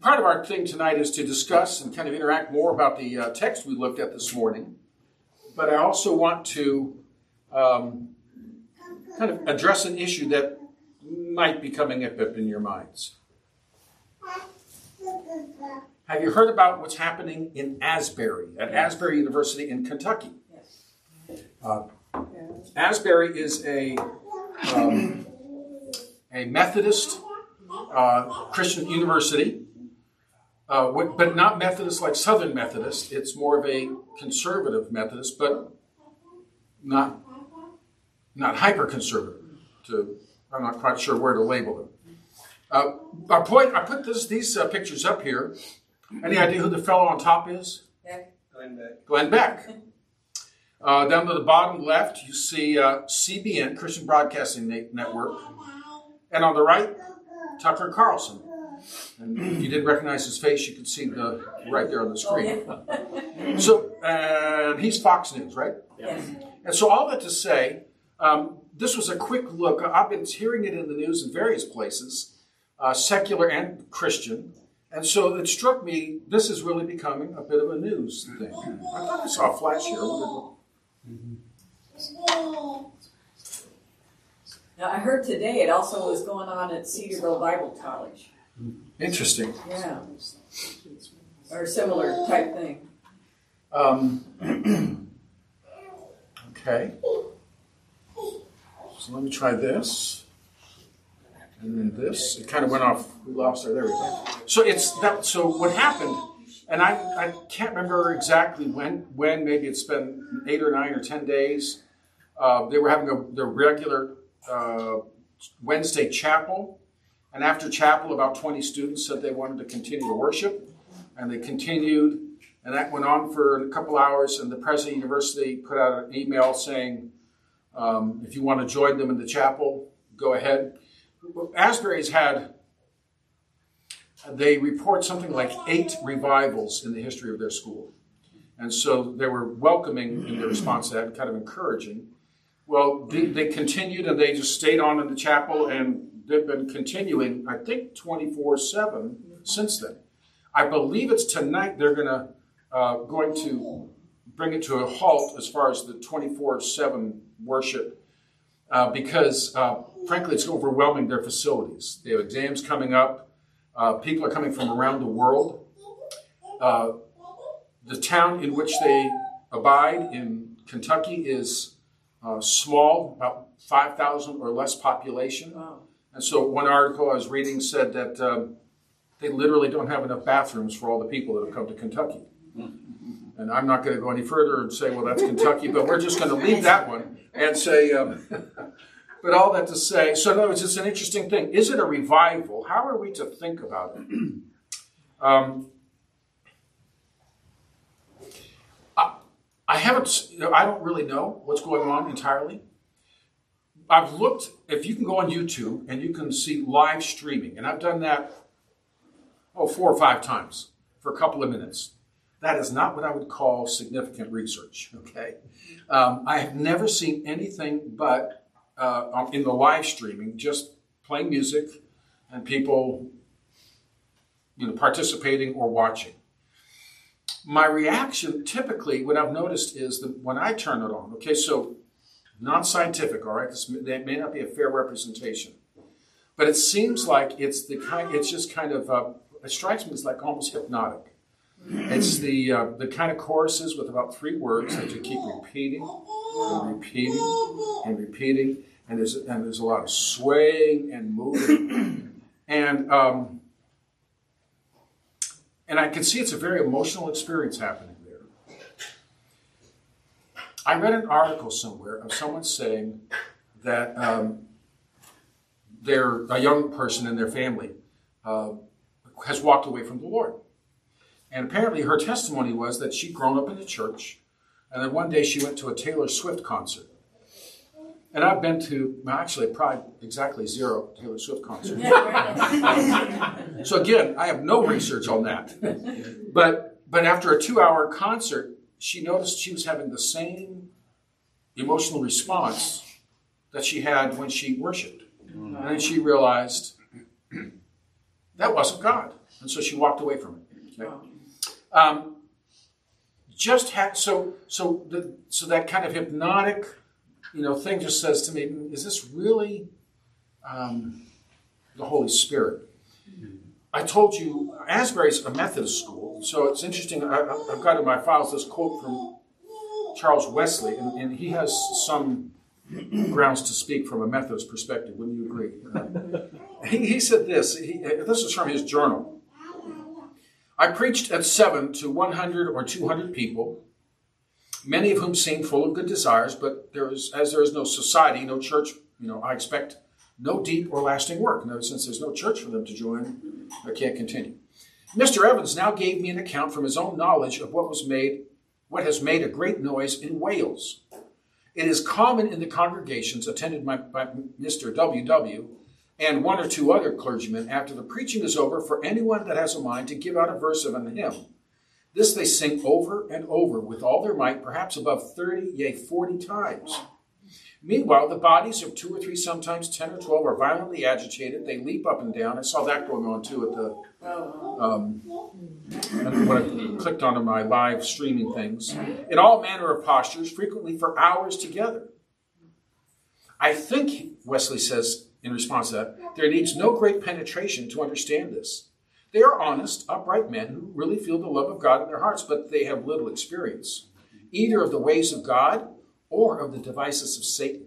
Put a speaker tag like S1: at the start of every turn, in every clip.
S1: part of our thing tonight is to discuss and kind of interact more about the uh, text we looked at this morning. But I also want to um, kind of address an issue that might be coming up in your minds. Have you heard about what's happening in Asbury, at Asbury University in Kentucky? Uh, Asbury is a um, a Methodist uh, Christian university, uh, but not Methodist like Southern Methodist. It's more of a conservative Methodist, but not not hyper conservative. To I'm not quite sure where to label them. Uh, our point, I put this, these uh, pictures up here. Any idea who the fellow on top is?
S2: Glenn Beck.
S1: Glenn Beck. Uh, down to the bottom left, you see uh, CBN, Christian Broadcasting Network. And on the right, Tucker Carlson. And if you didn't recognize his face, you could see the right there on the screen. Oh, so, and he's Fox News, right?
S2: Yes.
S1: And so, all that to say, um, this was a quick look. I've been hearing it in the news in various places uh, secular and Christian. And so it struck me this is really becoming a bit of a news thing. I thought I saw a flash here.
S3: Now, I heard today it also was going on at Cedarville Bible College.
S1: Interesting.
S3: Yeah. Or a similar type thing.
S1: Um, okay. So let me try this and then this. It kind of went off. We lost there. There we go. So it's that. So what happened? And I, I can't remember exactly when. When maybe it's been eight or nine or ten days. Uh, they were having a, their regular uh, Wednesday chapel, and after chapel, about twenty students said they wanted to continue to worship, and they continued. And that went on for a couple hours, and the president of the university put out an email saying, um, if you want to join them in the chapel, go ahead. Asbury's had, they report something like eight revivals in the history of their school. And so they were welcoming in their response to that, kind of encouraging. Well, they, they continued and they just stayed on in the chapel and they've been continuing, I think, 24 7 since then. I believe it's tonight they're to uh, going to bring it to a halt as far as the 24 7 worship uh, because uh, frankly, it's overwhelming their facilities. They have exams coming up. Uh, people are coming from around the world. Uh, the town in which they abide in Kentucky is uh, small, about 5,000 or less population.
S3: Wow.
S1: And so, one article I was reading said that um, they literally don't have enough bathrooms for all the people that have come to Kentucky. And I'm not going to go any further and say, well, that's Kentucky, but we're just going to leave that one and say, um, But all that to say, so in other words, it's an interesting thing. Is it a revival? How are we to think about it? um, I, I haven't, I don't really know what's going on entirely. I've looked, if you can go on YouTube and you can see live streaming, and I've done that, oh, four or five times for a couple of minutes. That is not what I would call significant research, okay? Um, I have never seen anything but uh, in the live streaming, just playing music and people, you know, participating or watching. My reaction typically, what I've noticed is that when I turn it on, okay, so non-scientific, all right, this may, may not be a fair representation, but it seems like it's the kind, it's just kind of, uh, it strikes me as like almost hypnotic. It's the uh, the kind of choruses with about three words that you keep repeating and repeating and repeating, and there's and there's a lot of swaying and moving, and um, and I can see it's a very emotional experience happening. I read an article somewhere of someone saying that um, their a young person in their family uh, has walked away from the Lord, and apparently her testimony was that she'd grown up in the church and then one day she went to a Taylor Swift concert. And I've been to, well, actually, probably exactly zero Taylor Swift concerts. so again, I have no research on that. But, but after a two hour concert, she noticed she was having the same emotional response that she had when she worshiped. And then she realized, that wasn't God. And so she walked away from it. Um, just ha- so so the, so that kind of hypnotic, you know, thing just says to me, is this really um, the Holy Spirit? I told you Asbury's a Methodist school, so it's interesting. I, have got in my files this quote from Charles Wesley, and, and, he has some grounds to speak from a Methodist perspective. Wouldn't you agree? Uh, he, he, said this. He, this is from his journal. I preached at seven to 100 or 200 people, many of whom seemed full of good desires, but there is, as there is no society, no church, you know, I expect no deep or lasting work. Now, since there's no church for them to join, I can't continue. Mr. Evans now gave me an account from his own knowledge of what was made, what has made a great noise in Wales. It is common in the congregations attended by, by Mr. W. W and one or two other clergymen after the preaching is over for anyone that has a mind to give out a verse of an hymn. This they sing over and over with all their might, perhaps above 30, yea, 40 times. Meanwhile, the bodies of two or three, sometimes 10 or 12, are violently agitated. They leap up and down. I saw that going on too at the. Um, when I clicked onto my live streaming things. In all manner of postures, frequently for hours together. I think, Wesley says, in response to that, there needs no great penetration to understand this. They are honest, upright men who really feel the love of God in their hearts, but they have little experience, either of the ways of God or of the devices of Satan.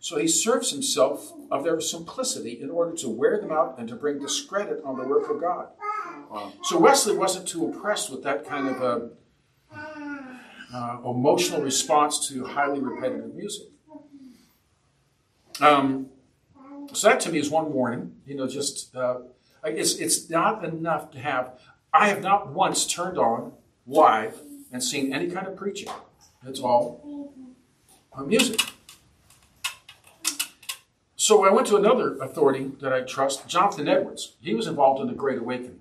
S1: So he serves himself of their simplicity in order to wear them out and to bring discredit on the work of God. So Wesley wasn't too impressed with that kind of a uh, emotional response to highly repetitive music. Um, so that to me is one warning. You know, just uh, it's it's not enough to have. I have not once turned on live and seen any kind of preaching. It's all music. So I went to another authority that I trust, Jonathan Edwards. He was involved in the Great Awakening.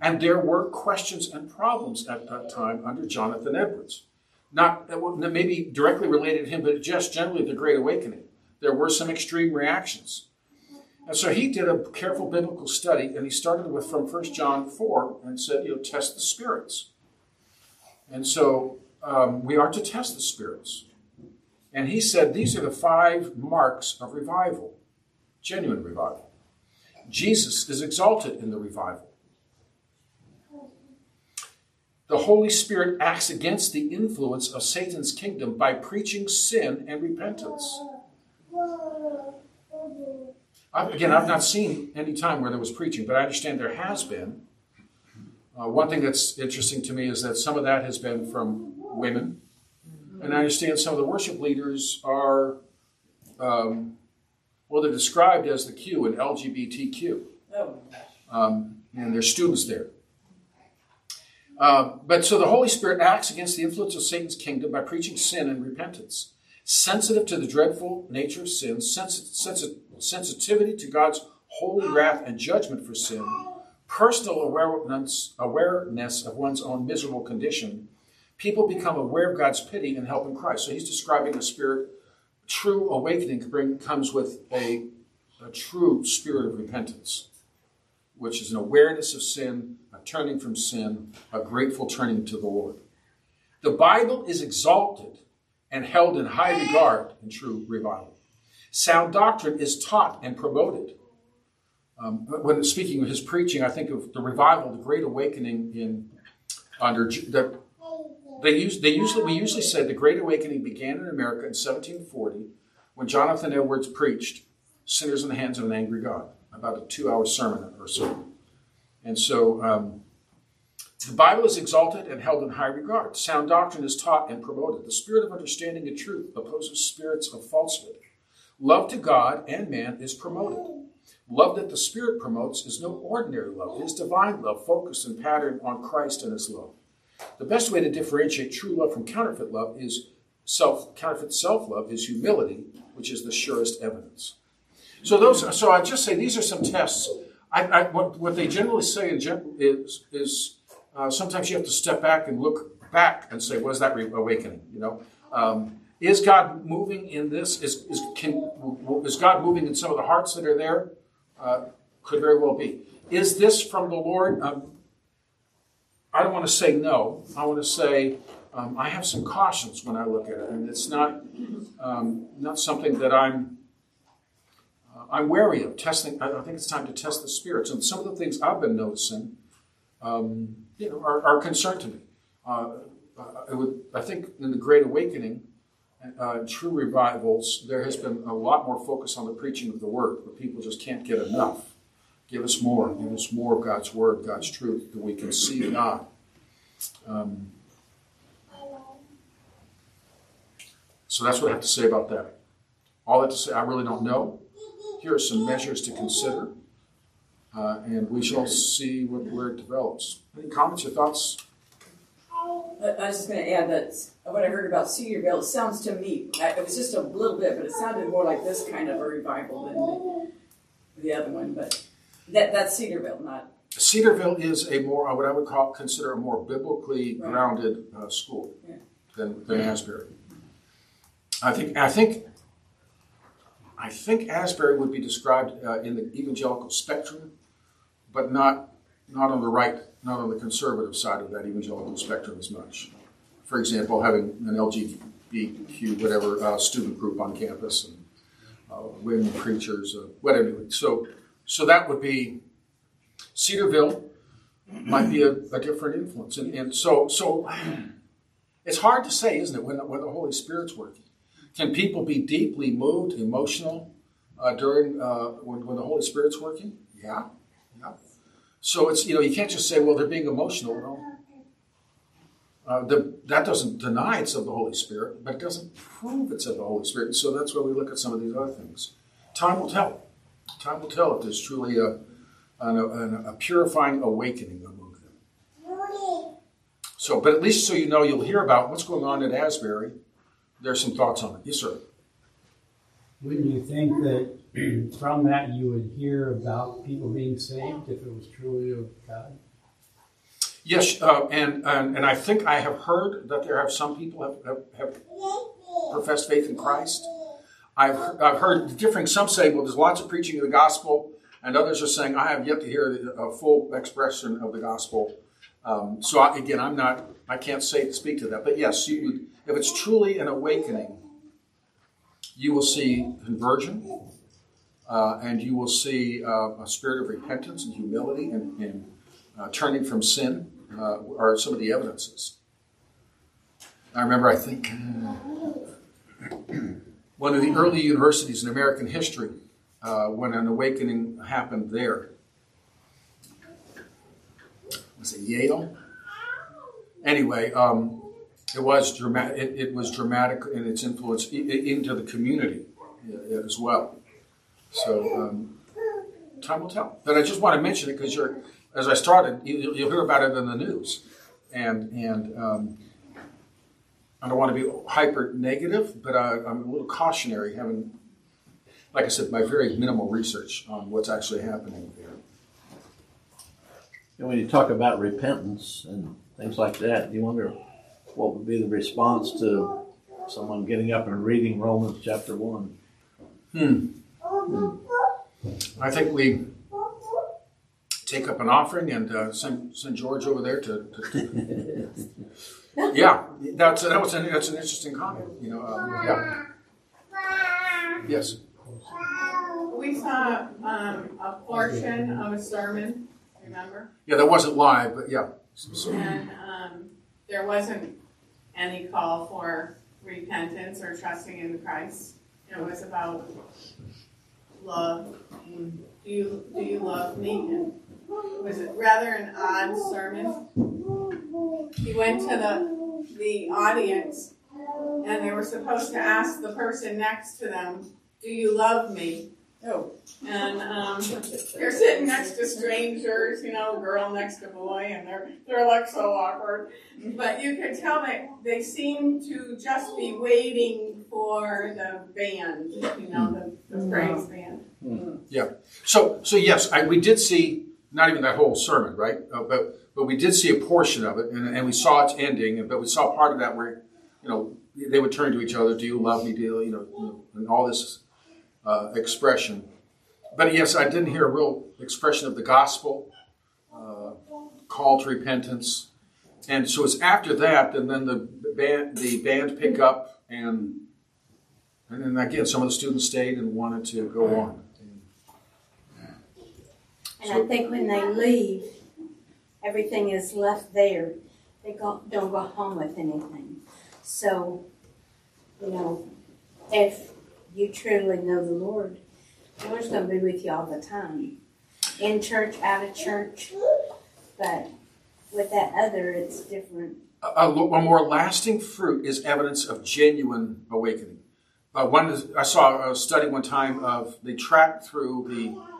S1: And there were questions and problems at that time under Jonathan Edwards. Not maybe directly related to him, but just generally the Great Awakening. There were some extreme reactions. And so he did a careful biblical study, and he started with from 1 John 4 and said, you know, test the spirits. And so um, we are to test the spirits. And he said these are the five marks of revival, genuine revival. Jesus is exalted in the revival. The Holy Spirit acts against the influence of Satan's kingdom by preaching sin and repentance. Again, I've not seen any time where there was preaching, but I understand there has been. Uh, one thing that's interesting to me is that some of that has been from women. And I understand some of the worship leaders are, um, well, they're described as the Q in LGBTQ. Oh. Um, and there's students there. Uh, but so the Holy Spirit acts against the influence of Satan's kingdom by preaching sin and repentance. Sensitive to the dreadful nature of sin, sensitive sensitivity to God's holy wrath and judgment for sin, personal awareness, awareness of one's own miserable condition, people become aware of God's pity and help in Christ. So he's describing a spirit, true awakening bring, comes with a, a true spirit of repentance, which is an awareness of sin, a turning from sin, a grateful turning to the Lord. The Bible is exalted and held in high regard in true revival. Sound doctrine is taught and promoted. Um, when speaking of his preaching, I think of the revival, the Great Awakening in under the, they use they usually we usually say the Great Awakening began in America in 1740 when Jonathan Edwards preached "Sinners in the Hands of an Angry God," about a two-hour sermon or so. And so um, the Bible is exalted and held in high regard. Sound doctrine is taught and promoted. The spirit of understanding and truth opposes spirits of falsehood. Love to God and man is promoted. Love that the Spirit promotes is no ordinary love. It is divine love, focused and patterned on Christ and His love. The best way to differentiate true love from counterfeit love is self counterfeit self love is humility, which is the surest evidence. So those. So I just say these are some tests. I, I, what, what, they generally say is is uh, sometimes you have to step back and look back and say, what is that awakening? You know. Um, is God moving in this? Is, is, can, is God moving in some of the hearts that are there? Uh, could very well be. is this from the Lord? Um, I don't want to say no. I want to say um, I have some cautions when I look at it, and it's not um, not something that I'm uh, I'm wary of testing. I, think it's time to test the spirits, and some of the things I've been noticing, um, you know, are, are concern to me. Uh, I, would, I think in the Great Awakening, uh, true revivals, there has been a lot more focus on the preaching of the Word, where people just can't get enough. Give us more. Give us more of God's Word, God's truth, that we can see God. Um, so that's what I have to say about that. All have to say, I really don't know. Here are some measures to consider, uh, and we shall see what, where it develops. Any comments or thoughts?
S3: I was just going to add that what I heard about Cedarville, it sounds to me, it was just a little bit, but it sounded more like this kind of a revival than the, the other one. But that that's Cedarville, not.
S1: Cedarville is a more, what I would call, consider a more biblically right. grounded uh, school yeah. than, than Asbury. I think, I think, I think Asbury would be described uh, in the evangelical spectrum, but not, not on the right not on the conservative side of that evangelical spectrum as much. For example, having an LGBTQ whatever uh, student group on campus and uh, women preachers, uh, whatever. So, so that would be Cedarville might be a, a different influence, and, and so so it's hard to say, isn't it, when the, when the Holy Spirit's working? Can people be deeply moved, emotional uh, during uh, when, when the Holy Spirit's working? Yeah, yeah. So it's you know you can't just say well they're being emotional. No. Uh, the, that doesn't deny it's of the Holy Spirit, but it doesn't prove it's of the Holy Spirit. So that's why we look at some of these other things. Time will tell. Time will tell if there's truly a, an, a purifying awakening among them. So, but at least so you know, you'll hear about what's going on at Asbury. There's some thoughts on it. Yes, sir.
S2: Wouldn't you think that from that you would hear about people being saved if it was truly of God?
S1: Yes, uh, and, and and I think I have heard that there have some people have, have, have professed faith in Christ. I've I've heard differing. Some say, well, there's lots of preaching of the gospel, and others are saying, I have yet to hear a full expression of the gospel. Um, so I, again, I'm not, I can't say speak to that, but yes, you if it's truly an awakening, you will see conversion, uh, and you will see uh, a spirit of repentance and humility and, and uh, turning from sin uh, are some of the evidences. I remember, I think, one of the early universities in American history, uh, when an awakening happened there. Was it Yale? Anyway, um, it was dramatic. It, it, was dramatic in its influence into the community uh, as well. So um, time will tell. But I just want to mention it because you're, as I started, you, will hear about it in the news, and and um, I don't want to be hyper negative, but I, I'm a little cautionary, having, like I said, my very minimal research on what's actually happening there.
S4: And when you talk about repentance and things like that, Do you wonder what would be the response to someone getting up and reading Romans chapter 1.
S1: Hmm. I think we take up an offering and uh, send send George over there to, to yeah, that's that was an that's an interesting comment. You know, um, yeah. Yes.
S5: We saw um, a portion of a sermon. Remember?
S1: Yeah, that wasn't live, but yeah.
S5: And um, there wasn't any call for repentance or trusting in Christ. It was about love. Do you do you love me? And was it rather an odd sermon? He went to the the audience, and they were supposed to ask the person next to them, "Do you love me?" Oh. And um, they're sitting next to strangers, you know, girl next to boy, and they're they're like so awkward. But you could tell that they seem to just be waiting for the band, you know, the, the praise band.
S1: Mm. Yeah. So so yes, I, we did see not even that whole sermon, right? Uh, but but we did see a portion of it, and, and we saw its ending. But we saw part of that where, you know, they would turn to each other, "Do you love me?" Do you, you know, and all this uh, expression. but yes, I didn't hear a real expression of the gospel, uh, call to repentance, and so it's after that, and then the band the band pick up, and and then again some of the students stayed and wanted to go on.
S6: And I think when they leave, everything is left there. They go, don't go home with anything. So, you know, if you truly know the Lord, the Lord's going to be with you all the time. In church, out of church. But with that other, it's different.
S1: A, a, more lasting fruit is evidence of genuine awakening. Uh, one is, I saw a study one time of they tracked through the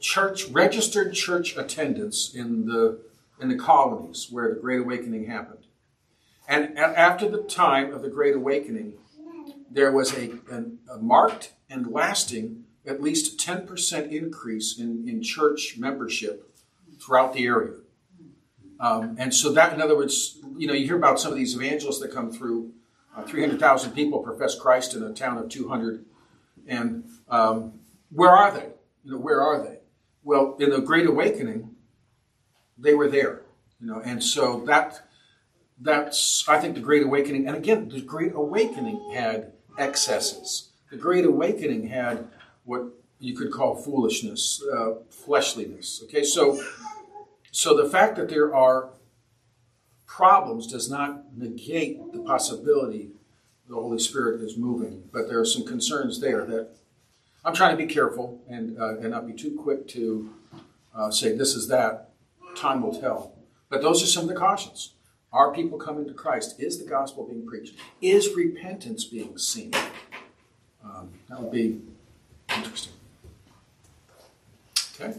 S1: church registered church attendance in the in the colonies where the Great Awakening happened, and, and after the time of the Great Awakening, there was a, a, a marked and lasting at least ten percent increase in, in church membership throughout the area. Um, and so that, in other words, you know, you hear about some of these evangelists that come through. Uh, 300,000 people profess Christ in a town of 200. And um, where are they? You know, where are they? Well, in the Great Awakening, they were there. You know, and so that that's I think the Great Awakening. And again, the Great Awakening had excesses. The Great Awakening had what you could call foolishness, uh, fleshliness. Okay, so so the fact that there are problems does not negate the possibility the Holy Spirit is moving, but there are some concerns there that I'm trying to be careful and, uh, and not be too quick to uh, say this is that. Time will tell. But those are some of the cautions. Are people coming to Christ? Is the gospel being preached? Is repentance being seen? Um, that would be interesting. Okay?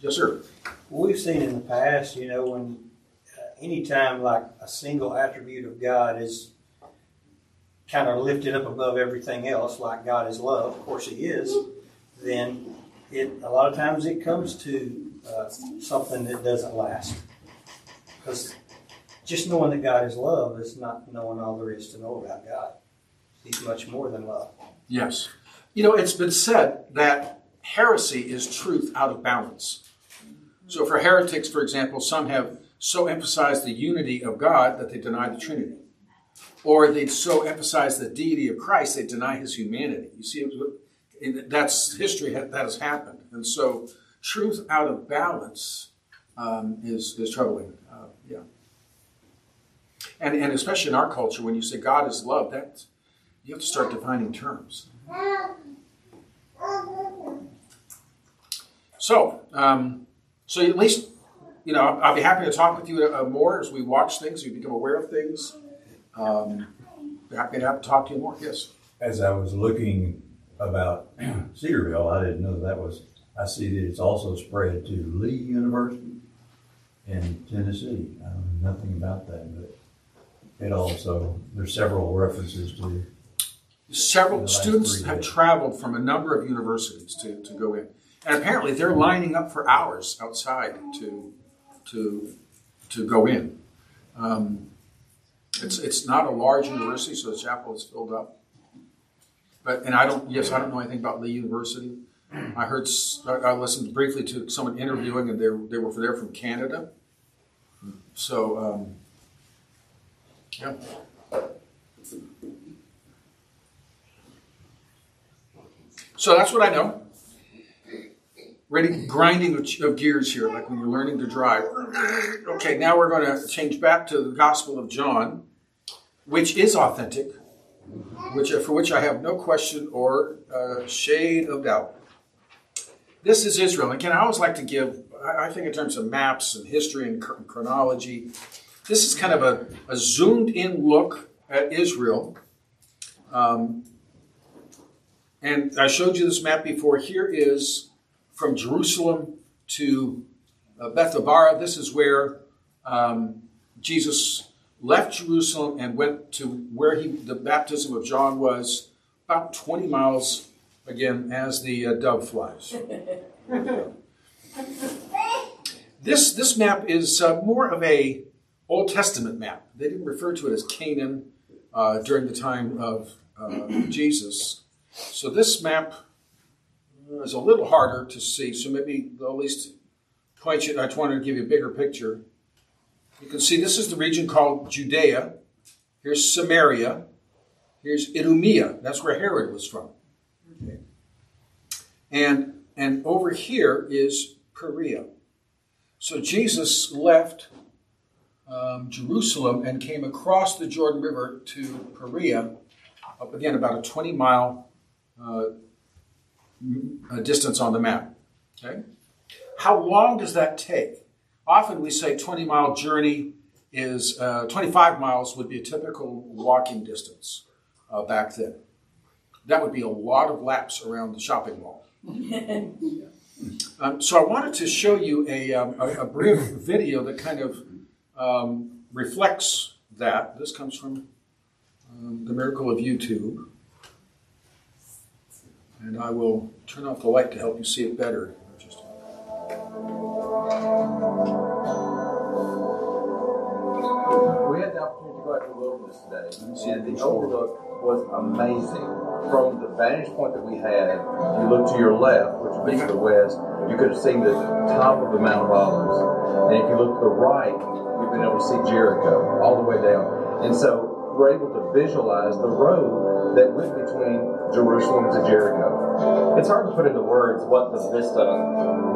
S1: Yes, sir.
S7: We've seen in the past, you know, when uh, anytime like a single attribute of God is kind of lifted up above everything else, like God is love, of course He is, then it a lot of times it comes to uh, something that doesn't last. Because just knowing that God is love is not knowing all there is to know about God. He's much more than love.
S1: Yes. You know, it's been said that heresy is truth out of balance. So, for heretics, for example, some have so emphasized the unity of God that they deny the Trinity. Or they'd so emphasize the deity of Christ, they deny his humanity. You see, that's history, that has happened. And so, truth out of balance um, is, is troubling. Uh, yeah. And, and especially in our culture, when you say God is love, that you have to start defining terms. So, um, so at least, you know, I'll be happy to talk with you uh, more as we watch things, we become aware of things. Um, happy to talk to you more. Yes.
S8: As I was looking about Cedarville, I didn't know that was. I see that it's also spread to Lee University in Tennessee. I don't know nothing about that, but it also there's several references to.
S1: Several students have days. traveled from a number of universities to, to go in, and apparently they're lining up for hours outside to to to go in. Um, it's it's not a large university, so the chapel is filled up. But and I don't yes I don't know anything about Lee University. I heard I listened briefly to someone interviewing, and they they were there from Canada. So um, yeah. So that's what I know. Ready, grinding of, gears here, like when you're learning to drive. Okay, now we're going to change back to the Gospel of John, which is authentic, which for which I have no question or uh, shade of doubt. This is Israel. and Again, I always like to give, I think in terms of maps and history and chronology, this is kind of a, a zoomed in look at Israel. Um, and I showed you this map before. Here is from Jerusalem to uh, Bethabara. This is where um, Jesus left Jerusalem and went to where he, the baptism of John was, about 20 miles, again, as the uh, dove flies. this, this map is uh, more of a Old Testament map. They didn't refer to it as Canaan uh, during the time of uh, Jesus. So this map, is a little harder to see, so maybe at least point you. I just wanted to give you a bigger picture. You can see this is the region called Judea. Here's Samaria. Here's Idumea. That's where Herod was from. Okay. And and over here is Perea. So Jesus left um, Jerusalem and came across the Jordan River to Perea, up again about a 20 mile uh, distance on the map. Okay? How long does that take? Often we say 20 mile journey is uh, 25 miles would be a typical walking distance uh, back then. That would be a lot of laps around the shopping mall. um, so I wanted to show you a, um, a, a, brief video that kind of um, reflects that. This comes from um, the Miracle of YouTube. And I will turn off the light to help you see it better.
S9: We had the opportunity to go out to the wilderness today, and the overlook was amazing. From the vantage point that we had, you look to your left, which would be the west, you could have seen the top of the Mount of Olives. And if you look to the right, you've been able to see Jericho all the way down. And so we're able to visualize the road that went between Jerusalem to Jericho.
S10: It's hard to put into words what the vista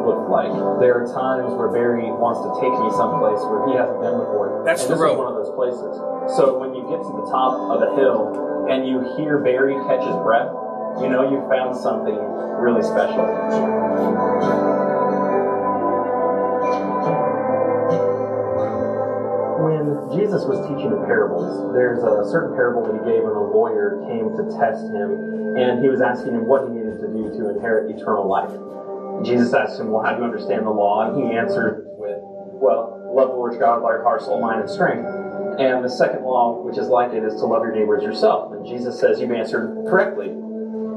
S10: looked like. There are times where Barry wants to take me someplace where he hasn't been before.
S1: That's
S10: and
S1: the road.
S10: one of those places. So when you get to the top of a hill and you hear Barry catch his breath, you know you found something really special. When Jesus was teaching the parables, there's a certain parable that he gave when a lawyer came to test him, and he was asking him what he needed to do to inherit eternal life. Jesus asked him, Well, how do you understand the law? And he answered with, Well, love the Lord God with all your heart, soul, mind, and strength. And the second law, which is like it, is to love your neighbor as yourself. And Jesus says, You've answered correctly.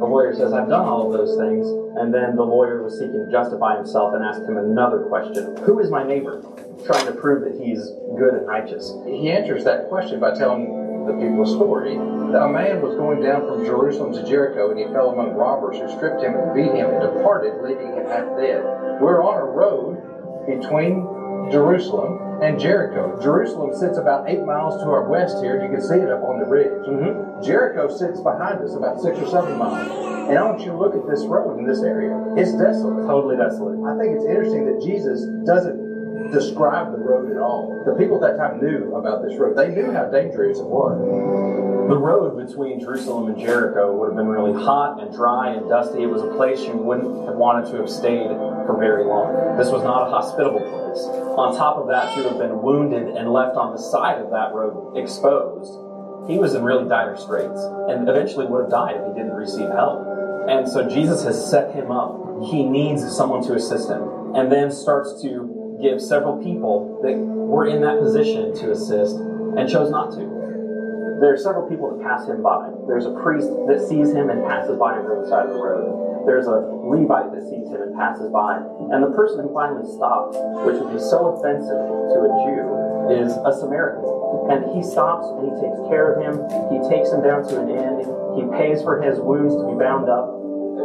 S10: The lawyer says, I've done all of those things. And then the lawyer was seeking to justify himself and asked him another question Who is my neighbor? Trying to prove that he's good and righteous.
S9: He answers that question by telling the people a story. That a man was going down from Jerusalem to Jericho and he fell among robbers who stripped him and beat him and departed, leaving him half dead. We're on a road between Jerusalem and Jericho. Jerusalem sits about eight miles to our west here. You can see it up on the ridge.
S10: Mm-hmm.
S9: Jericho sits behind us about six or seven miles. And I want you to look at this road in this area. It's desolate.
S10: Totally desolate.
S9: I think it's interesting that Jesus doesn't describe the road at all. The people at that time knew about this road. They knew how dangerous it was.
S10: The road between Jerusalem and Jericho would have been really hot and dry and dusty. It was a place you wouldn't have wanted to have stayed for very long. This was not a hospitable place. On top of that, to have been wounded and left on the side of that road exposed, he was in really dire straits and eventually would have died if he didn't receive help. And so Jesus has set him up. He needs someone to assist him. And then starts to give several people that were in that position to assist and chose not to. There are several people that pass him by. There's a priest that sees him and passes by on the other side of the road. There's a Levite that sees him and passes by. And the person who finally stops, which would be so offensive to a Jew, is a Samaritan. And he stops and he takes care of him. He takes him down to an inn. He pays for his wounds to be bound up.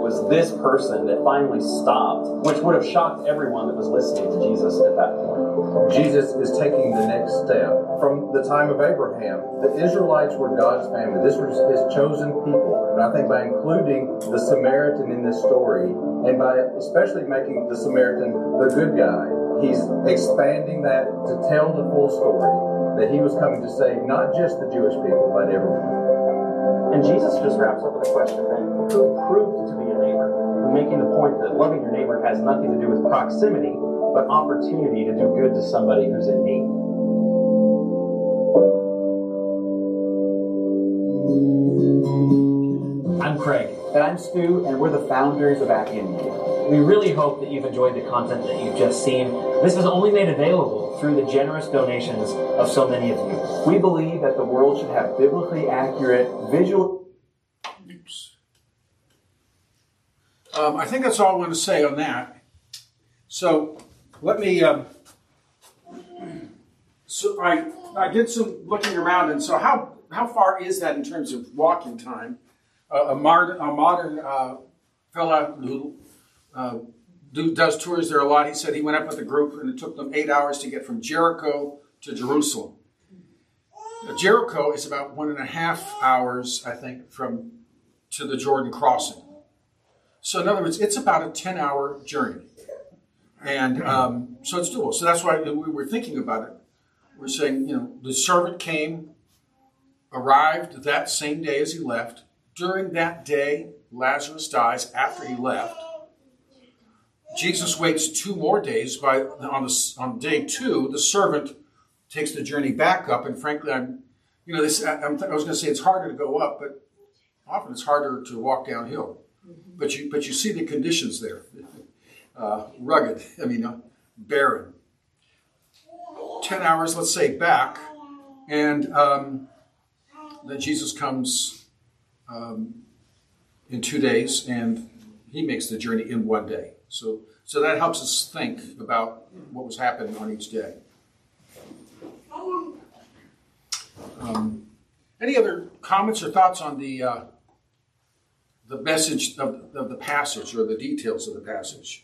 S10: Was this person that finally stopped, which would have shocked everyone that was listening to Jesus at that point.
S9: Jesus is taking the next step. From the time of Abraham, the Israelites were God's family. This was his chosen people. And I think by including the Samaritan in this story, and by especially making the Samaritan the good guy, he's expanding that to tell the full story that he was coming to save not just the Jewish people, but everyone.
S10: And Jesus just wraps up with a question then who proved to be? Making the point that loving your neighbor has nothing to do with proximity, but opportunity to do good to somebody who's in need.
S11: I'm Craig.
S12: And I'm Stu, and we're the founders of Appian Media.
S11: We really hope that you've enjoyed the content that you've just seen. This is only made available through the generous donations of so many of you.
S12: We believe that the world should have biblically accurate visual.
S1: Um, I think that's all I want to say on that. So let me. Um, so I I did some looking around, and so how how far is that in terms of walking time? Uh, a, modern, a modern uh, fella who uh, do, does tours there a lot. He said he went up with a group and it took them eight hours to get from Jericho to Jerusalem. Now, Jericho is about one and a half hours, I think, from to the Jordan crossing. So, in other words, it's about a 10 hour journey. And um, so it's doable. So that's why we were thinking about it. We're saying, you know, the servant came, arrived that same day as he left. During that day, Lazarus dies after he left. Jesus waits two more days. By on the, on day two, the servant takes the journey back up. And frankly, I'm, you know, this I, I was going to say it's harder to go up, but often it's harder to walk downhill. But you but you see the conditions there, uh, rugged. I mean, uh, barren. Ten hours, let's say, back, and um, then Jesus comes um, in two days, and he makes the journey in one day. So, so that helps us think about what was happening on each day. Um, any other comments or thoughts on the uh, the message of, of the passage or the details of the passage?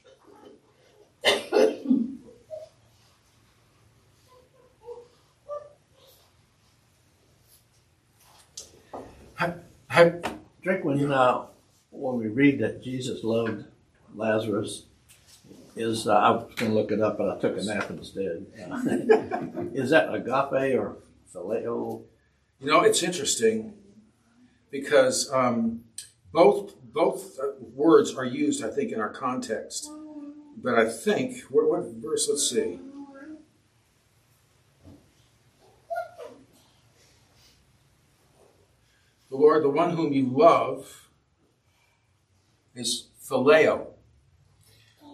S4: Drink when uh, when we read that Jesus loved Lazarus, is uh, I was going to look it up, but I took a nap instead. Uh, is that agape or phileo?
S1: You know, it's interesting because um, both both words are used, I think, in our context. But I think what, what verse? Let's see. The Lord, the one whom you love, is phileo.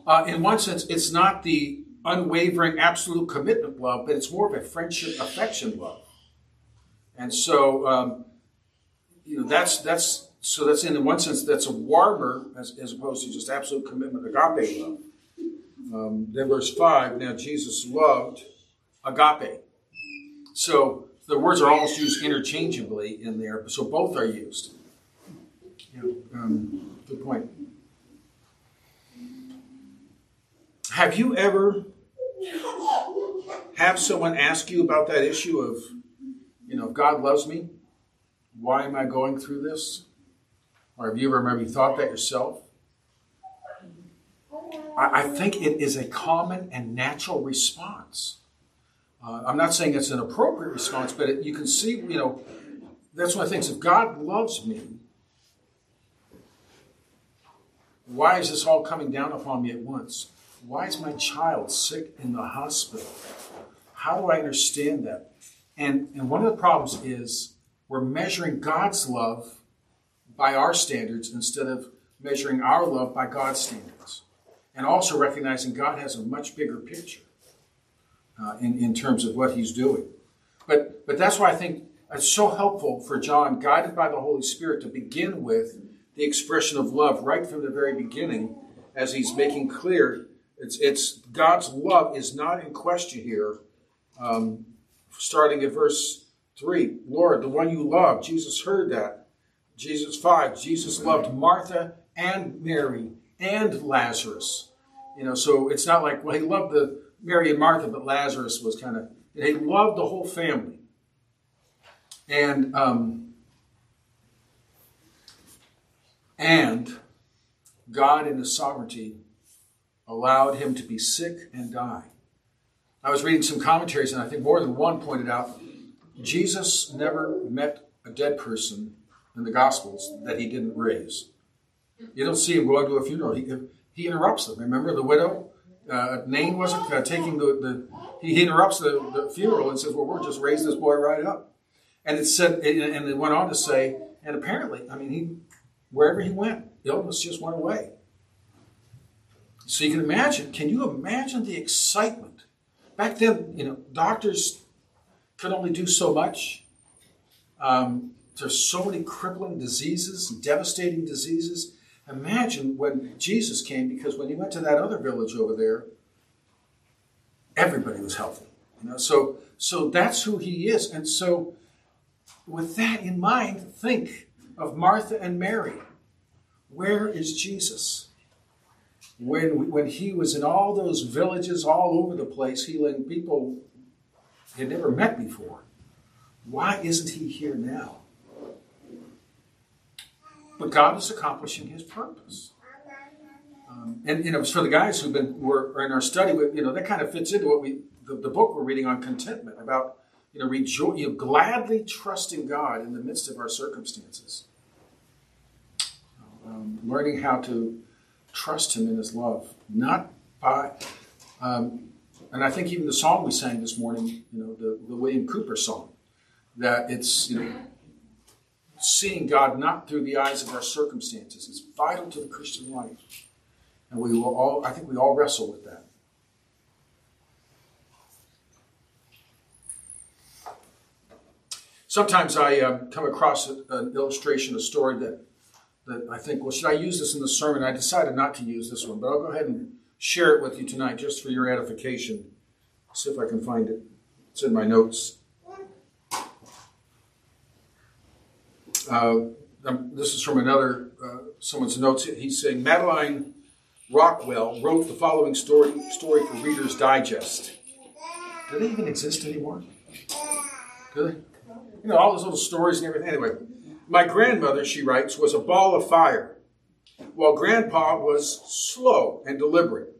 S1: Uh, in one sense, it's not the unwavering, absolute commitment love, but it's more of a friendship, affection love. And so, um, you know, that's that's so that's in one sense that's a warmer as, as opposed to just absolute commitment, agape love. Um, then verse five. Now Jesus loved agape. So the words are almost used interchangeably in there. So both are used. Yeah, um, good point. Have you ever have someone ask you about that issue of, you know, if God loves me, why am I going through this? Or have you ever maybe thought that yourself? I, I think it is a common and natural response. Uh, I'm not saying it's an appropriate response, but it, you can see, you know, that's one of the things. If God loves me, why is this all coming down upon me at once? Why is my child sick in the hospital? How do I understand that? And, and one of the problems is we're measuring God's love by our standards instead of measuring our love by God's standards. And also recognizing God has a much bigger picture uh, in, in terms of what he's doing. But, but that's why I think it's so helpful for John, guided by the Holy Spirit, to begin with the expression of love right from the very beginning as he's making clear it's, it's God's love is not in question here. Um, starting at verse 3 Lord, the one you love, Jesus heard that. Jesus 5, Jesus loved Martha and Mary and Lazarus. You know, so it's not like, well, he loved the Mary and Martha, but Lazarus was kind of, he loved the whole family. And, um, and God in his sovereignty allowed him to be sick and die. I was reading some commentaries, and I think more than one pointed out Jesus never met a dead person in the Gospels that he didn't raise. You don't see him going to a funeral. He, he interrupts them. Remember the widow? Uh, Nain wasn't uh, taking the, the he, interrupts the, the funeral and says, Well, we'll just raise this boy right up. And it said, and it went on to say, and apparently, I mean, he wherever he went, the illness just went away. So you can imagine, can you imagine the excitement? Back then, you know, doctors could only do so much. Um, there's so many crippling diseases, devastating diseases. Imagine when Jesus came, because when he went to that other village over there, everybody was healthy. You know, so so that's who he is. And so with that in mind, think of Martha and Mary. Where is Jesus? when, when he was in all those villages all over the place healing people he had never met before. Why isn't he here now? But God is accomplishing his purpose. Um, and you know, for the guys who've been were in our study, you know, that kind of fits into what we the, the book we're reading on contentment about you know, rejoice, you know, gladly trusting God in the midst of our circumstances. Um, learning how to trust Him in His love, not by, um, and I think even the song we sang this morning, you know, the, the William Cowper song, that it's, you know, seeing God not through the eyes of our circumstances is vital to the Christian life. And we will all, I think we all wrestle with that. Sometimes I um, come across a, an illustration, a story that, that I think, well, should I use this in the sermon? I decided not to use this one, but I'll go ahead and share it with you tonight just for your edification. See if I can find it. It's in my notes. Uh, um, this is from another uh, someone's notes. He's saying Madeleine Rockwell wrote the following story story for Reader's Digest. Do they even exist anymore? Do they? you know, all those little stories and everything. Anyway, my grandmother, she writes, was a ball of fire, while grandpa was slow and deliberate.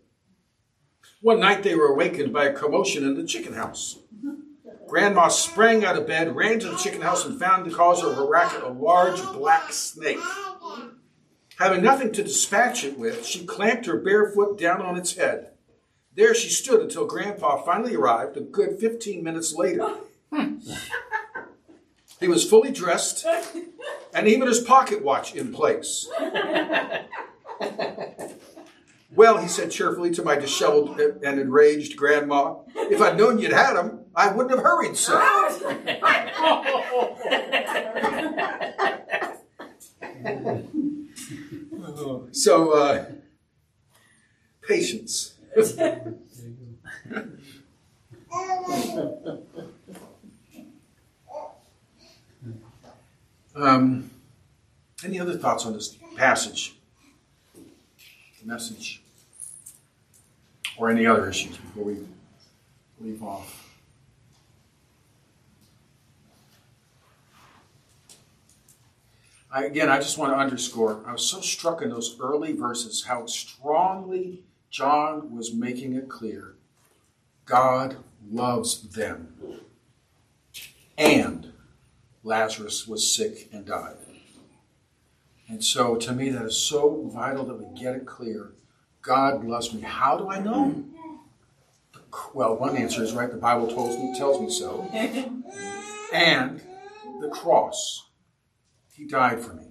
S1: One night they were awakened by a commotion in the chicken house. Grandma sprang out of bed, ran to the chicken house, and found the cause of her racket a large black snake. Having nothing to dispatch it with, she clamped her bare foot down on its head. There she stood until Grandpa finally arrived a good 15 minutes later. He was fully dressed and even his pocket watch in place. Well, he said cheerfully to my disheveled and enraged grandma, if I'd known you'd had him, I wouldn't have hurried so. so, uh, patience. Um, any other thoughts on this passage, message, or any other issues before we leave off? I, again, I just want to underscore I was so struck in those early verses how strongly John was making it clear God loves them. And Lazarus was sick and died. And so to me, that is so vital that we get it clear. God loves me. How do I know? Well, one answer is right. The Bible tells me, tells me so. And the cross. He died for me.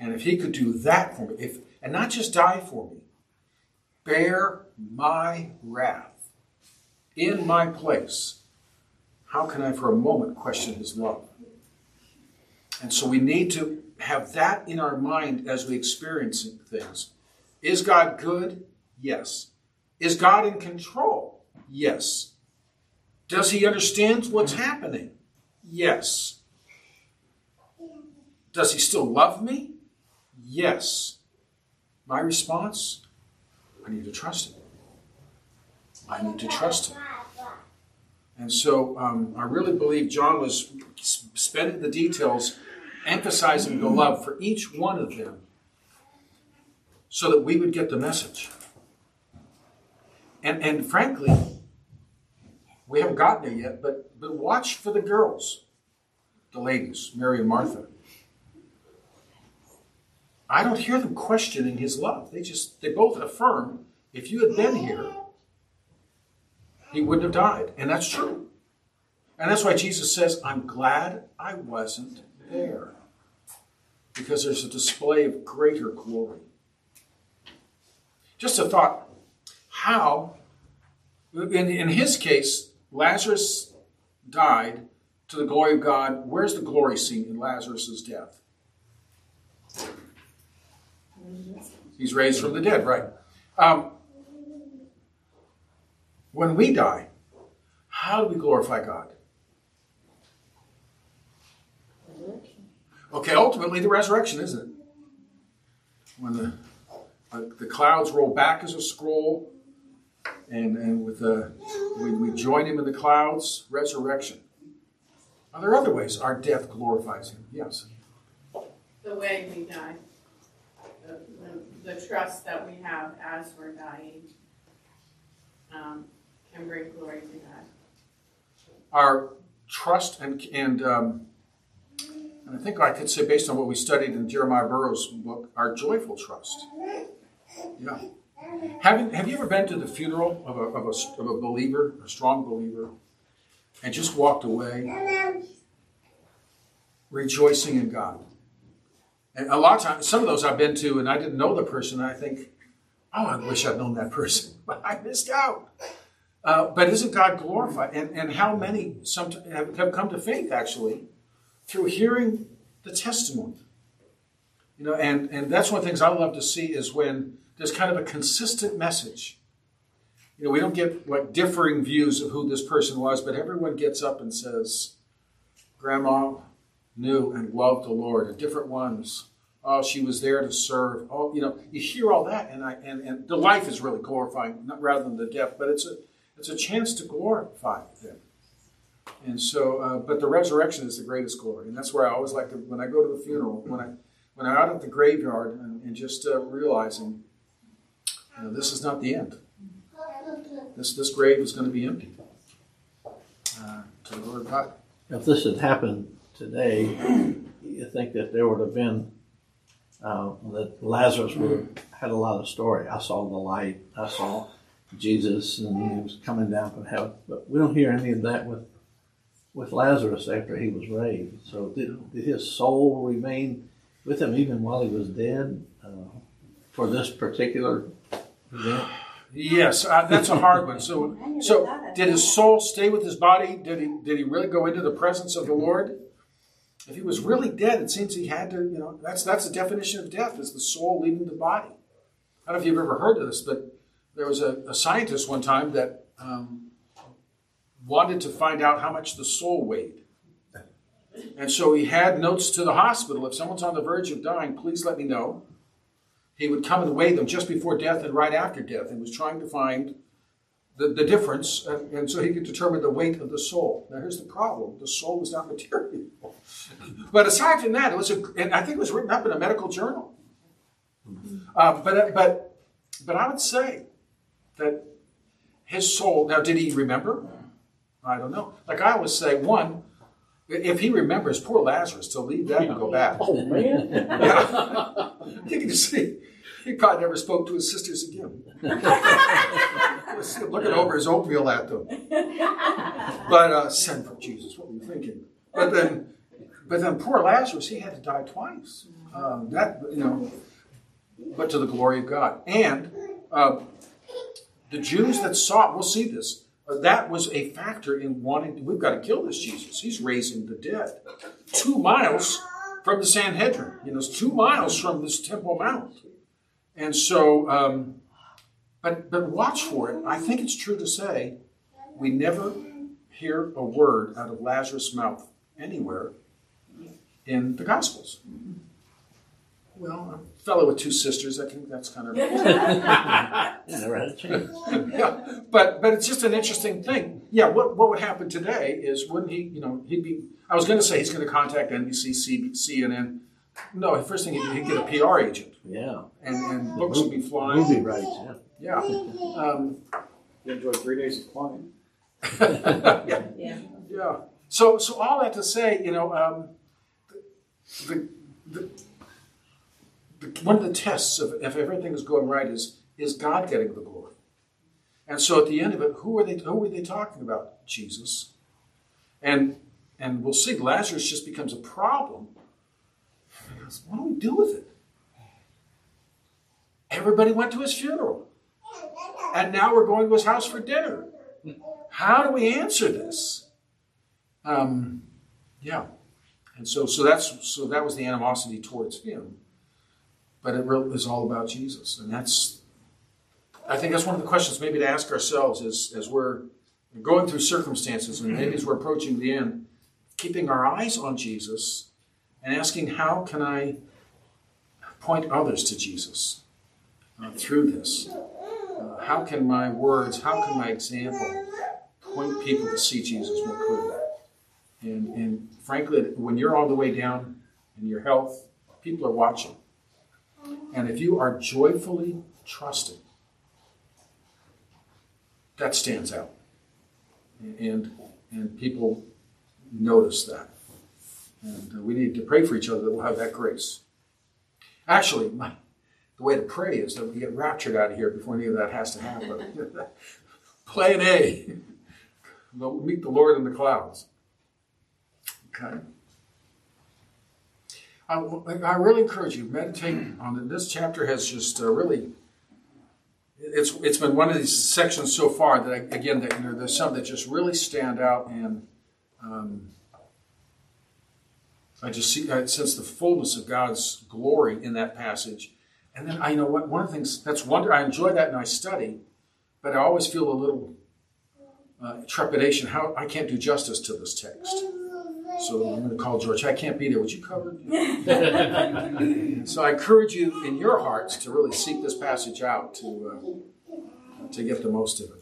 S1: And if he could do that for me, if and not just die for me, bear my wrath in my place, how can I for a moment question his love? And so we need to have that in our mind as we experience things. Is God good? Yes. Is God in control? Yes. Does he understand what's happening? Yes. Does he still love me? Yes. My response? I need to trust him. I need to trust him. And so um, I really believe John was spending the details, emphasizing the love for each one of them so that we would get the message. And, and frankly, we haven't gotten there yet, but, but watch for the girls, the ladies, Mary and Martha. I don't hear them questioning his love. They just, they both affirm if you had been here, he wouldn't have died. And that's true. And that's why Jesus says, I'm glad I wasn't there. Because there's a display of greater glory. Just a thought how, in, in his case, Lazarus died to the glory of God. Where's the glory seen in Lazarus' death? He's raised from the dead, right? Um, when we die, how do we glorify God? Okay, ultimately the resurrection, isn't it? When the uh, the clouds roll back as a scroll, and, and with the, we, we join him in the clouds, resurrection. Are there other ways our death glorifies him? Yes.
S5: The way we die, the, trust that we have as we're dying, um, can bring glory to God.
S1: Our trust and, and, um, and I think I could say, based on what we studied in Jeremiah Burroughs' book, our joyful trust. Yeah. Have, have you ever been to the funeral of a, of, a, of a believer, a strong believer, and just walked away rejoicing in God? A lot of times, some of those I've been to, and I didn't know the person, I think, oh, I wish I'd known that person, but I missed out. Uh, but isn't God glorified? And, and how many some have, have come to faith, actually, through hearing the testimony? You know, and, and that's one of the things I love to see is when there's kind of a consistent message. You know, we don't get like differing views of who this person was, but everyone gets up and says, Grandma knew and loved the Lord, and different ones. Oh, she was there to serve. Oh, you know, you hear all that, and I and, and the life is really glorifying, not rather than the death, but it's a it's a chance to glorify them. And so, uh, but the resurrection is the greatest glory, and that's where I always like to when I go to the funeral, when I when I'm out at the graveyard, and, and just uh, realizing, you know, this is not the end. This this grave is going to be empty. Uh, to the Lord God.
S4: If this had happened today, you think that there would have been uh, that Lazarus would have had a lot of story. I saw the light. I saw Jesus, and he was coming down from heaven. But we don't hear any of that with with Lazarus after he was raised. So did, did his soul remain with him even while he was dead uh, for this particular event?
S1: Yes, uh, that's a hard one. So, so did his soul stay with his body? Did he did he really go into the presence of the Lord? If he was really dead, it seems he had to. You know, that's that's the definition of death: is the soul leaving the body. I don't know if you've ever heard of this, but there was a, a scientist one time that um, wanted to find out how much the soul weighed. And so he had notes to the hospital if someone's on the verge of dying, please let me know. He would come and weigh them just before death and right after death. He was trying to find the, the difference, and, and so he could determine the weight of the soul. Now, here's the problem the soul was not material. but aside from that, it was a, and I think it was written up in a medical journal. Uh, but, but, but I would say that his soul, now, did he remember? I don't know. Like I always say, one, if he remembers poor Lazarus, to leave that and go back.
S2: Oh man!
S1: yeah, you can see he probably never spoke to his sisters again. Looking over his oatmeal at them. But uh, send for Jesus. What were you thinking? But then, but then poor Lazarus, he had to die twice. Um, that you know, but to the glory of God and. Uh, the Jews that saw it, we'll see this, uh, that was a factor in wanting, we've got to kill this Jesus. He's raising the dead. Two miles from the Sanhedrin. You know, it's two miles from this Temple Mount. And so, um, but, but watch for it. I think it's true to say we never hear a word out of Lazarus' mouth anywhere in the Gospels. Well, a fellow with two sisters, I think that's kind of.
S4: Never had a chance.
S1: yeah, but but it's just an interesting thing. Yeah, what what would happen today is wouldn't he? You know, he'd be. I was going to say he's going to contact NBC, CNN. No, the first thing he'd, he'd get a PR agent.
S4: Yeah.
S1: And and books would be flying.
S4: Movie rights. Yeah.
S1: Yeah. Um,
S2: you enjoy three days of flying.
S1: yeah. yeah. Yeah. So so all that to say, you know, um, the, the one of the tests of if everything is going right is is God getting the glory. And so at the end of it, who are they who are they talking about? Jesus. And and we'll see Lazarus just becomes a problem. What do we do with it? Everybody went to his funeral. And now we're going to his house for dinner. How do we answer this? Um, yeah. And so so that's so that was the animosity towards him but it really is all about Jesus. And that's, I think that's one of the questions maybe to ask ourselves as, as we're going through circumstances and maybe as we're approaching the end, keeping our eyes on Jesus and asking, how can I point others to Jesus? uh, through this? Uh, how can my words, how can my example point people to see Jesus more clearly? And, and frankly, when you're on the way down in your health, people are watching. And if you are joyfully trusting, that stands out. And, and people notice that. And uh, we need to pray for each other that we'll have that grace. Actually, my, the way to pray is that we get raptured out of here before any of that has to happen. Plan A. We'll meet the Lord in the clouds. Okay. I, I really encourage you meditate on it. This chapter has just uh, really it's it's been one of these sections so far that I, again that you know there's some that just really stand out and um, I just see I sense the fullness of God's glory in that passage. And then I know what one of the things that's wonder I enjoy that and I study, but I always feel a little uh, trepidation. How I can't do justice to this text. So I'm going to call George. I can't be there. Would you cover it? so I encourage you in your hearts to really seek this passage out to uh, to get the most of it.